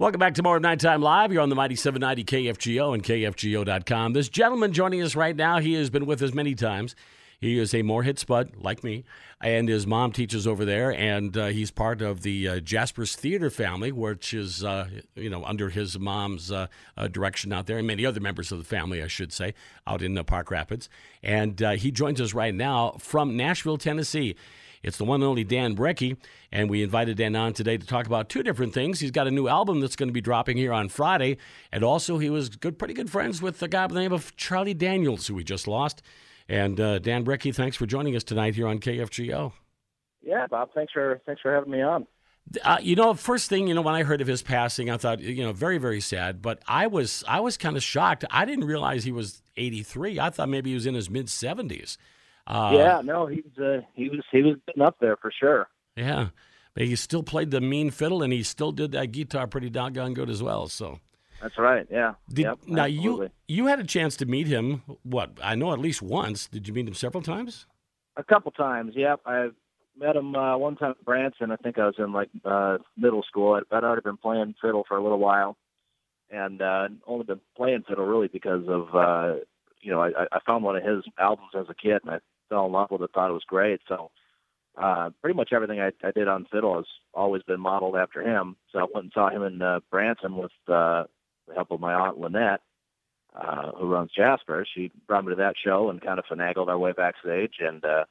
Welcome back to more of Nighttime Live. You're on the Mighty 790 KFGO and KFGO.com. This gentleman joining us right now, he has been with us many times. He is a Moorhead Spud, like me, and his mom teaches over there, and uh, he's part of the uh, Jaspers Theater family, which is, uh, you know, under his mom's uh, uh, direction out there, and many other members of the family, I should say, out in uh, Park Rapids. And he joins us right now from Nashville, Tennessee. It's the one and only Dan Brekke, and we invited Dan on today to talk about two different things. He's got a new album that's going to be dropping here on Friday, and also he was good, pretty good friends with a guy by the name of Charlie Daniels, who we just lost. And uh, Dan Brekke, thanks for joining us tonight here on KFGO. Yeah, Bob, thanks for thanks for having me on. Uh, you know, first thing, you know, when I heard of his passing, I thought, you know, very, very sad. But I was, I was kind of shocked. I didn't realize he was 83. I thought maybe he was in his mid 70s. Uh, yeah, no, he's uh, he was he was getting up there for sure. Yeah, but he still played the mean fiddle, and he still did that guitar pretty doggone good as well. So that's right. Yeah. Did, yep, now absolutely. you you had a chance to meet him. What I know at least once. Did you meet him several times? A couple times. Yep. I met him uh, one time at Branson. I think I was in like uh, middle school. I'd, I'd already been playing fiddle for a little while, and uh, only been playing fiddle really because of uh, you know I, I found one of his albums as a kid, and I fell in love with it, thought it was great. So uh, pretty much everything I, I did on fiddle has always been modeled after him. So I went and saw him in uh, Branson with uh, the help of my aunt Lynette, uh, who runs Jasper. She brought me to that show and kind of finagled our way backstage, and uh,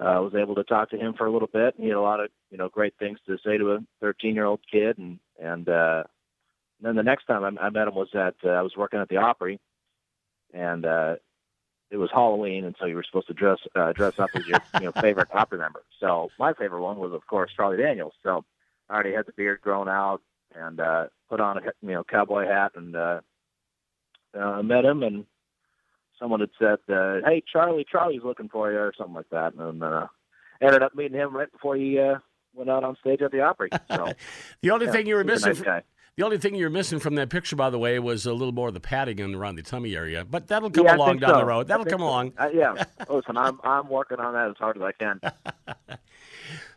I uh, was able to talk to him for a little bit. He had a lot of you know great things to say to a 13 year old kid, and and uh, then the next time I, I met him was at uh, I was working at the Opry, and uh, it was Halloween, and so you were supposed to dress uh, dress up as your you know favorite Opry member. So my favorite one was, of course, Charlie Daniels. So I already had the beard grown out and uh, put on a you know cowboy hat and uh, uh, met him, and someone had said, uh, "Hey, Charlie, Charlie's looking for you," or something like that, and uh, ended up meeting him right before he uh, went out on stage at the Opry. So the only yeah, thing you were missing. Nice. The only thing you're missing from that picture, by the way, was a little more of the padding around the tummy area. But that'll come yeah, along down so. the road. That'll come so. along. Uh, yeah. Listen, I'm I'm working on that as hard as I can.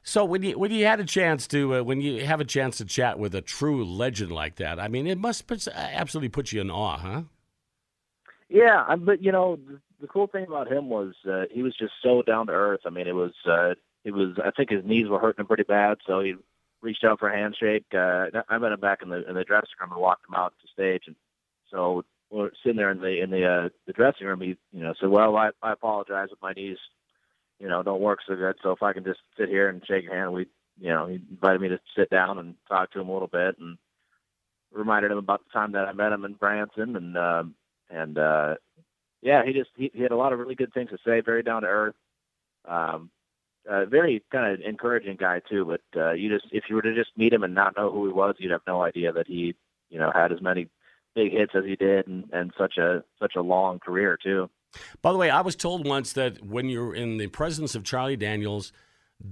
so when you when you had a chance to uh, when you have a chance to chat with a true legend like that, I mean, it must put, absolutely put you in awe, huh? Yeah, but you know, the, the cool thing about him was uh, he was just so down to earth. I mean, it was uh, it was I think his knees were hurting pretty bad, so he reached out for a handshake. Uh, I met him back in the in the dressing room and walked him out to stage. And so we're sitting there in the in the uh, the dressing room. He you know said, "Well, I, I apologize if my knees, you know, don't work so good. So if I can just sit here and shake your hand, we you know he invited me to sit down and talk to him a little bit and reminded him about the time that I met him in Branson and um, and uh, yeah, he just he, he had a lot of really good things to say. Very down to earth. Um, uh, very kind of encouraging guy too. But uh, you just if you were to just meet him and not know who he was, you'd have no idea that he you know had as many big hits as he did and, and such a such a long career too. By the way, I was told once that when you're in the presence of Charlie Daniels,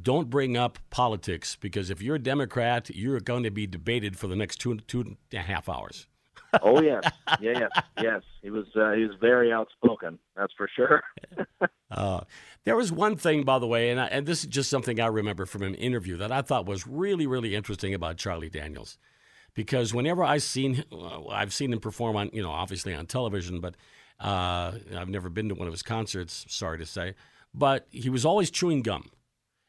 don't bring up politics because if you're a Democrat, you're going to be debated for the next two two and a half hours. Oh yes, yeah, yes, yes. He was uh, he was very outspoken. That's for sure. uh, there was one thing, by the way, and I, and this is just something I remember from an interview that I thought was really really interesting about Charlie Daniels, because whenever I seen uh, I've seen him perform on you know obviously on television, but uh, I've never been to one of his concerts. Sorry to say, but he was always chewing gum.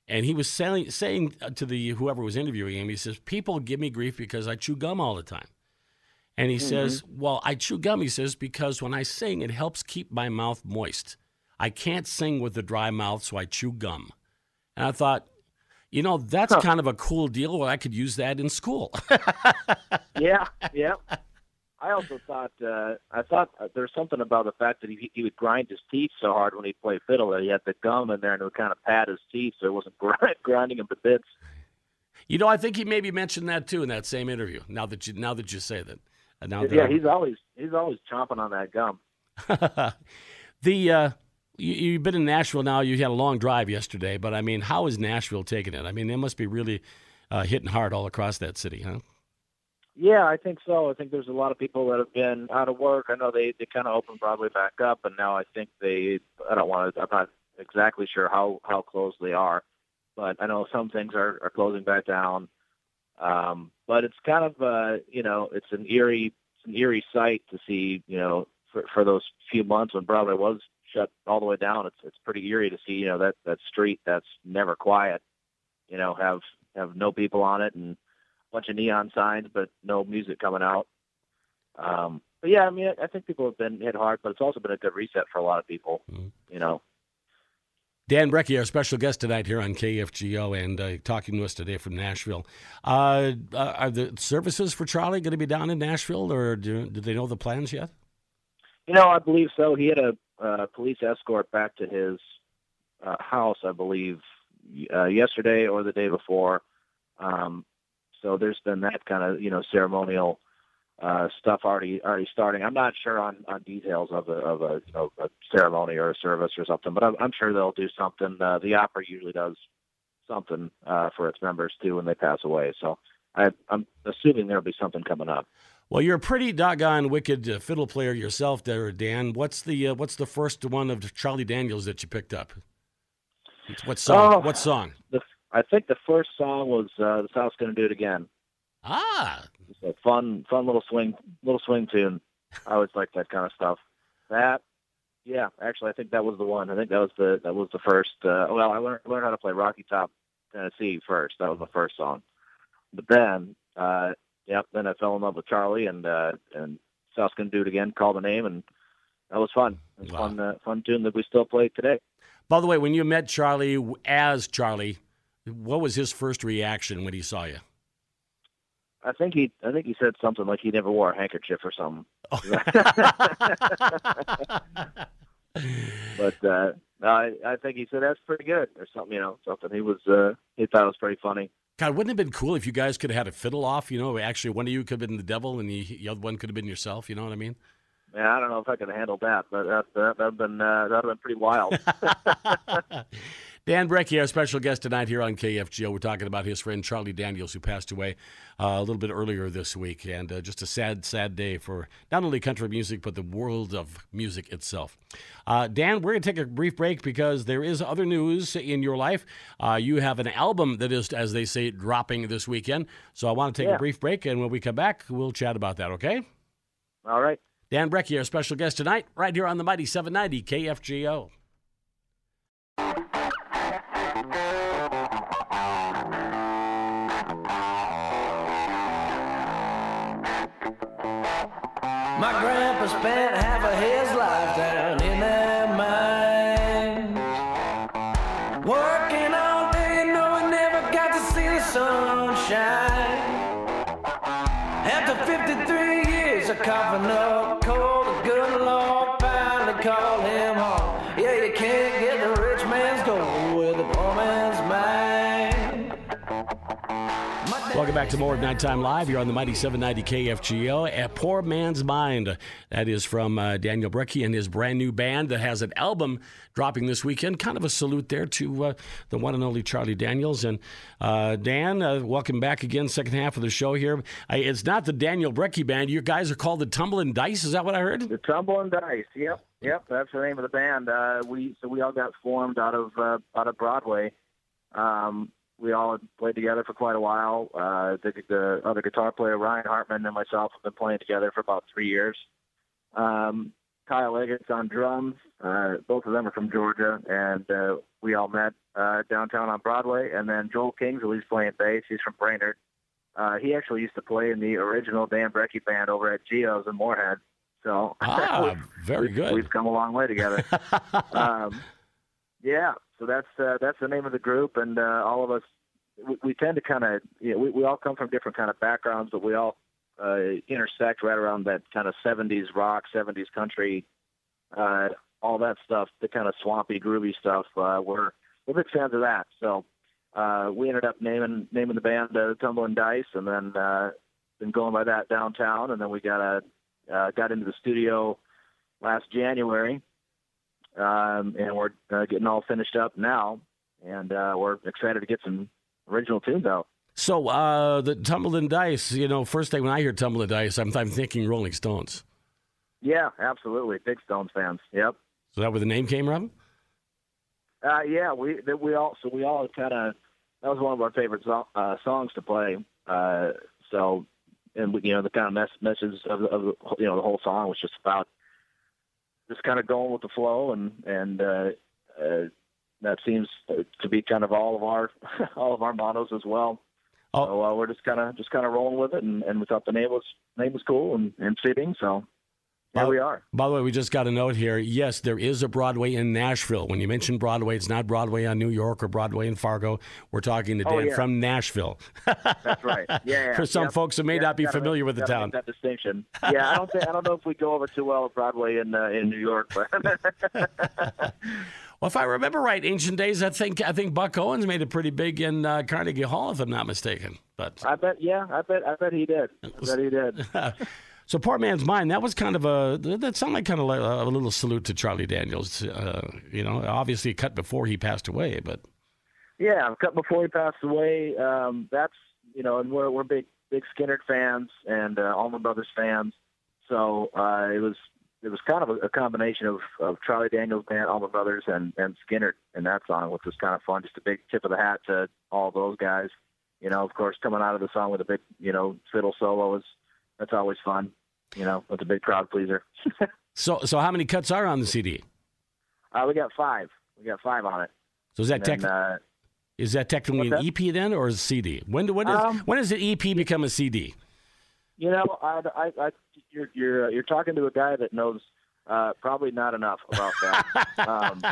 And he was saying, saying to the whoever was interviewing him, he says, "People give me grief because I chew gum all the time." And he mm-hmm. says, Well, I chew gum, he says, because when I sing, it helps keep my mouth moist. I can't sing with a dry mouth, so I chew gum. And I thought, you know, that's huh. kind of a cool deal. Well, I could use that in school. yeah, yeah. I also thought uh, I thought uh, there's something about the fact that he, he would grind his teeth so hard when he played fiddle that he had the gum in there and it would kind of pad his teeth so it wasn't grind, grinding him to bits. You know, I think he maybe mentioned that too in that same interview. Now that you now that you say that. Now yeah, he's always he's always chomping on that gum. the uh, you, have been in Nashville now. You had a long drive yesterday, but I mean, how is Nashville taking it? I mean, they must be really uh, hitting hard all across that city, huh? Yeah, I think so. I think there's a lot of people that have been out of work. I know they they kind of opened Broadway back up, and now I think they. I don't want to. I'm not exactly sure how how close they are, but I know some things are are closing back down. Um, but it's kind of uh, you know it's an eerie it's an eerie sight to see you know for for those few months when Broadway was shut all the way down. It's it's pretty eerie to see you know that that street that's never quiet. You know have have no people on it and a bunch of neon signs, but no music coming out. Um, but yeah, I mean, I think people have been hit hard, but it's also been a good reset for a lot of people. Mm-hmm. You know. Dan Brekke, our special guest tonight here on KFGO, and uh, talking to us today from Nashville. Uh, uh, are the services for Charlie going to be down in Nashville, or do, do they know the plans yet? You know, I believe so. He had a police escort back to his uh, house, I believe, uh, yesterday or the day before. Um, so there's been that kind of you know ceremonial uh, stuff already already starting. I'm not sure on, on details of a of a, you know, a ceremony or a service or something, but I'm, I'm sure they'll do something. Uh, the Opry usually does something uh, for its members too when they pass away. So I, I'm assuming there'll be something coming up. Well, you're a pretty doggone wicked uh, fiddle player yourself, there, Dan. What's the uh, what's the first one of Charlie Daniels that you picked up? What song? Oh, what song? The, I think the first song was uh, "The South's Gonna Do It Again." Ah, a fun, fun little swing, little swing tune. I always like that kind of stuff. That, yeah, actually, I think that was the one. I think that was the that was the first. Uh, well, I learned learned how to play Rocky Top Tennessee first. That was the first song. But then, uh, yep, then I fell in love with Charlie and uh, and South's gonna do it again. Call the name, and that was fun. It was wow. fun, uh, fun tune that we still play today. By the way, when you met Charlie as Charlie, what was his first reaction when he saw you? I think he I think he said something like he never wore a handkerchief or something. Oh. but uh I, I think he said that's pretty good or something, you know, something. He was uh he thought it was pretty funny. God, wouldn't it have been cool if you guys could have had a fiddle off? You know, actually, one of you could have been the devil, and the, the other one could have been yourself. You know what I mean? Yeah, I don't know if I could have handled that, but that that would have been uh, that would have been pretty wild. Dan Brekke, our special guest tonight here on KFGO. We're talking about his friend Charlie Daniels, who passed away uh, a little bit earlier this week. And uh, just a sad, sad day for not only country music, but the world of music itself. Uh, Dan, we're going to take a brief break because there is other news in your life. Uh, you have an album that is, as they say, dropping this weekend. So I want to take yeah. a brief break. And when we come back, we'll chat about that, okay? All right. Dan Brekke, our special guest tonight, right here on the Mighty 790 KFGO. My grandpa spent half of his life to more of Nighttime Live. You're on the Mighty 790 KFGO. A Poor Man's Mind. That is from uh, Daniel Brekke and his brand new band that has an album dropping this weekend. Kind of a salute there to uh, the one and only Charlie Daniels. And uh, Dan, uh, welcome back again, second half of the show here. I, it's not the Daniel Brekke band. You guys are called the Tumbling Dice. Is that what I heard? The Tumbling Dice. Yep. Yep. That's the name of the band. Uh, we So we all got formed out of, uh, out of Broadway. Um, we all played together for quite a while. Uh, the, the other guitar player, Ryan Hartman, and myself have been playing together for about three years. Um, Kyle Eggett's on drums. Uh, both of them are from Georgia, and uh, we all met uh, downtown on Broadway. And then Joel Kingsley, he's playing bass. He's from Brainerd. Uh, he actually used to play in the original Dan Brekke band over at Geo's in Moorhead. So ah, very good. We've come a long way together. um, yeah, so that's uh, that's the name of the group, and uh, all of us we, we tend to kind of you know, we, we all come from different kind of backgrounds, but we all uh, intersect right around that kind of 70s rock, 70s country, uh, all that stuff, the kind of swampy, groovy stuff. Uh, we're we're big fans of that. So uh, we ended up naming naming the band uh, Tumbling Dice, and then uh, been going by that downtown, and then we got a uh, got into the studio last January um, and we're uh, getting all finished up now, and uh, we're excited to get some original tunes out. So uh, the Tumbling Dice, you know, first thing when I hear Tumbling Dice, I'm, I'm thinking Rolling Stones. Yeah, absolutely, big Stones fans. Yep. So that where the name came from? Uh, yeah, we we all so we all kind of that was one of our favorite so, uh, songs to play. Uh, so, and you know, the kind of mess, message of, of you know the whole song was just about just kind of going with the flow, and and uh, uh, that seems to be kind of all of our all of our mottos as well. Oh. So uh, we're just kind of just kind of rolling with it, and, and we thought the name was name was cool and, and fitting, so here by, we are. By the way, we just got a note here. Yes, there is a Broadway in Nashville. When you mention Broadway, it's not Broadway on New York or Broadway in Fargo. We're talking to oh, Dan oh, yeah. from Nashville. That's right. Yeah. yeah. For some yep. folks who may yeah, not be familiar with the town. That distinction. Yeah, I don't think I don't know if we go over too well at Broadway in uh, in New York. Well, if I remember right, ancient days, I think I think Buck Owens made it pretty big in uh, Carnegie Hall, if I'm not mistaken. But I bet, yeah, I bet, I bet he did. I bet he did. so, Poor Man's Mind. That was kind of a that sounded like kind of like a little salute to Charlie Daniels. Uh, you know, obviously cut before he passed away, but yeah, cut before he passed away. Um, that's you know, and we're we're big big Skynyrd fans and uh, Allman Brothers fans. So uh, it was it was kind of a, a combination of, of Charlie Daniels band, Allman Brothers, and and Skynyrd in that song, which was kind of fun. Just a big tip of the hat to all those guys. You know, of course, coming out of the song with a big, you know, fiddle solo is that's always fun. You know, it's a big crowd pleaser. so, so how many cuts are on the CD? Uh, we got five. We got five on it. So is that tech? Uh, is that technically an EP then, or is CD? When do when does um, when does the EP become a CD? You know, I, I, I you're you're you're talking to a guy that knows uh, probably not enough about that. um,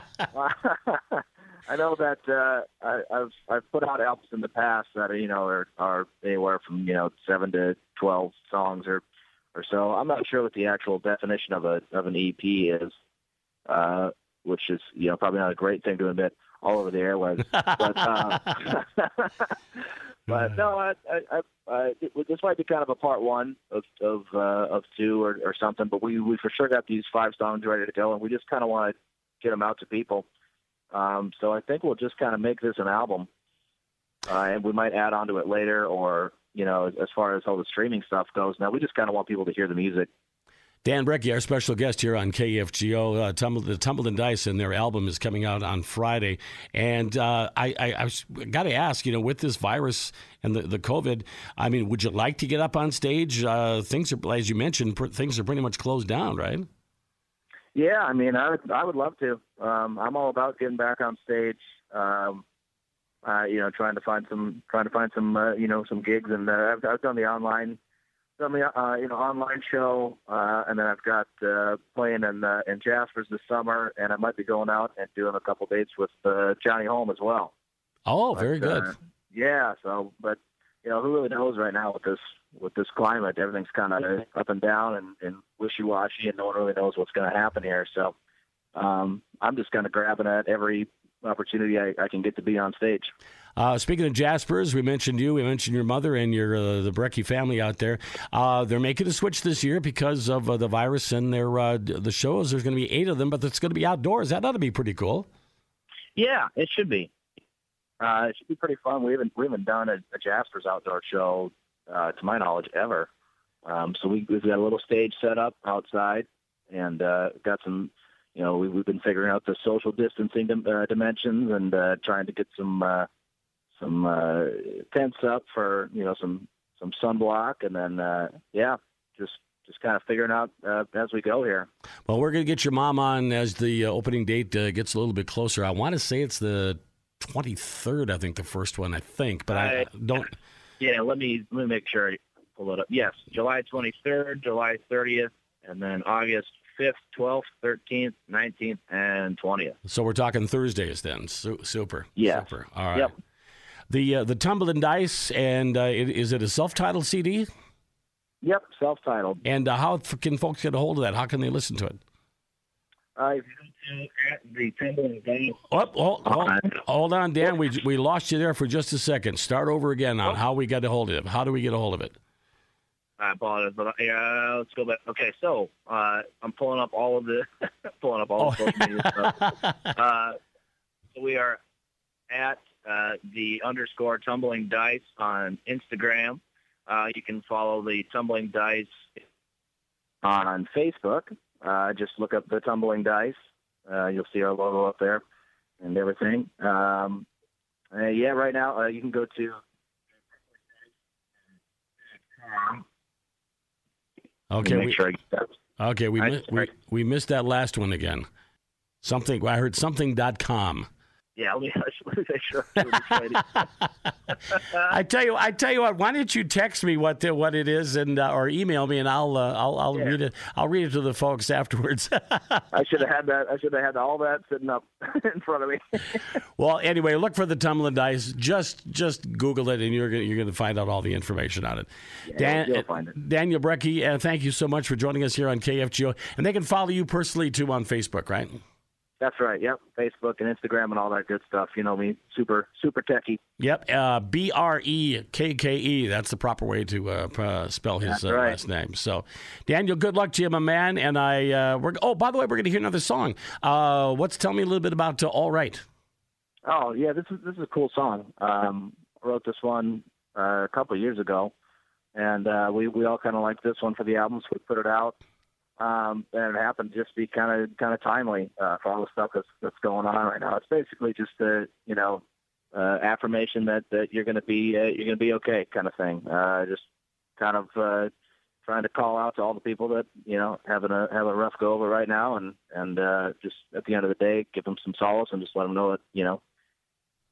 I know that uh, I, I've I've put out albums in the past that you know are are anywhere from you know seven to twelve songs or or so. I'm not sure what the actual definition of a of an EP is, uh, which is you know probably not a great thing to admit all over the airwaves. but uh, but no, I, I, I, this might be kind of a part one of of uh, of two or, or something. But we we for sure got these five songs ready to go, and we just kind of want to get them out to people. Um, so I think we'll just kind of make this an album, uh, and we might add on to it later, or you know, as, far as all the streaming stuff goes. Now we just kind of want people to hear the music Dan Brekke, our special guest here on KFGO, uh, the Tumbling Dice, and their album is coming out on Friday. And uh, I, I, I got to ask, you know, with this virus and the, the COVID, I mean, would you like to get up on stage? Uh, things are, as you mentioned, pr- things are pretty much closed down, right? Yeah, I mean, I would, I would love to. Um, I'm all about getting back on stage. Um, uh, you know, trying to find some, trying to find some, uh, you know, some gigs, and uh, I've, I've done the online done the uh, you know online show, uh, and then I've got uh, playing in uh, in Jasper's this summer, and I might be going out and doing a couple dates with uh, Johnny Holm as well. Oh, but, very good. Uh, yeah. So, but you know, who really knows right now with this with this climate? Everything's kind of up and down and, and wishy washy, and no one really knows what's going to happen here. So, um, I'm just kind of grabbing at every opportunity I, I can get to be on stage. Uh, speaking of Jaspers, we mentioned you. We mentioned your mother and your uh, the Brekke family out there. Uh, they're making a switch this year because of uh, the virus and their uh, the shows. There's going to be eight of them, but it's going to be outdoors. That ought to be pretty cool. Yeah, it should be. Uh, it should be pretty fun. We haven't we haven't done a, a Jaspers outdoor show, to my knowledge, ever. Um, so we, we've got a little stage set up outside, and got some you know, we, have been figuring out the social distancing uh, dimensions and uh, trying to get some uh, some uh, tents up for you know some some sunblock, and then uh, yeah, just just kind of figuring out uh, as we go here. Well, we're going to get your mom on as the uh, opening date uh, gets a little bit closer. I want to say it's the 23rd, I think the first one, I think, but I, I don't. Yeah, let me let me make sure I pull it up. Yes, July 23rd, July 30th, and then August 5th, 12th, 13th, 19th, and 20th. So we're talking Thursdays then. Su- super. Yeah. Super. All right. Yep. The uh, the Tumbling Dice, and uh, it, is it a self-titled CD? Yep, self-titled. And uh, how can folks get a hold of that? How can they listen to it? Uh, if you to the Tumbling Dice. Oh, hold, hold, hold, on, Dan. We we lost you there for just a second. Start over again on oh. how we got a hold of it. How do we get a hold of it? I apologize, but yeah, let's go back. Okay, so uh, I'm pulling up all of the pulling up all oh. the social media stuff. Uh, so we are at uh, the underscore tumbling dice on Instagram. Uh, you can follow the tumbling dice on Facebook. Uh, just look up the tumbling dice. Uh, you'll see our logo up there and everything. Um, uh, yeah, right now uh, you can go to Okay, make we, sure I get that. okay, we, I- mi- we we missed that last one again. Something I heard something.com. Yeah, let me, let me make sure. I'm doing this right. I tell you, I tell you what. Why don't you text me what the, what it is and uh, or email me and I'll uh, I'll I'll Yeah. read it. I'll read it to the folks afterwards. I should have had that. I should have had all that sitting up in front of me. well, anyway, look for the tumbling dice. Just just Google it and you're gonna you're gonna find out all the information on it. Dan, you'll find it. Daniel Brekke, uh, thank you so much for joining us here on KFGO. And they can follow you personally too on Facebook, right? That's right. Yep. Facebook and Instagram and all that good stuff. You know me, super super techie. Yep, uh, B R E K K E. That's the proper way to uh, uh, spell his uh, right. last name. So, Daniel, good luck to you, my man. And I, uh, we're oh, by the way, we're going to hear another song. Uh, what's tell me a little bit about uh, All Right? Oh yeah, this is this is a cool song. Um, I wrote this one uh, a couple of years ago, and uh, we we all kind of liked this one for the album, so we put it out. Um, and it happened to just be kind of kind of timely uh, for all the stuff that's that's going on right now. It's basically just a you know uh, affirmation that that you're going to be uh, you're going to be okay kind of thing. Uh, just kind of uh, trying to call out to all the people that you know having a have a rough go over right now, and and uh, just at the end of the day, give them some solace and just let them know that you know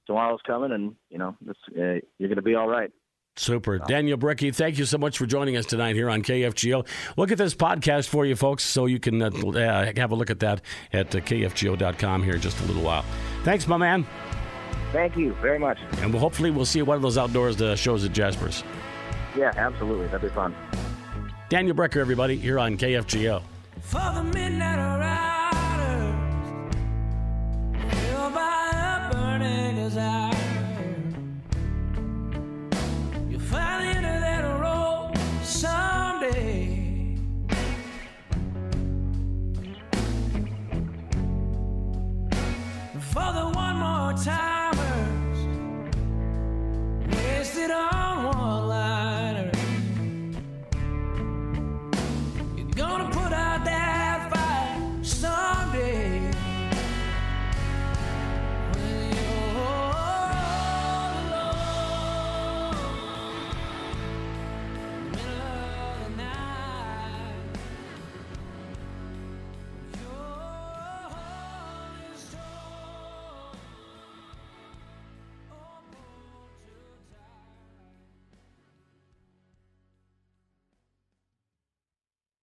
tomorrow's coming, and you know it's, uh, you're going to be all right. Super. Daniel Brekke, thank you so much for joining us tonight here on KFGO. Look at this podcast for you folks so you can uh, uh, have a look at that at uh, kfgo.com here in just a little while. Thanks, my man. Thank you very much. And we'll, hopefully we'll see one of those outdoors uh, shows at Jasper's. Yeah, absolutely, that'd be fun. Daniel Brekke, everybody, here on KFGO.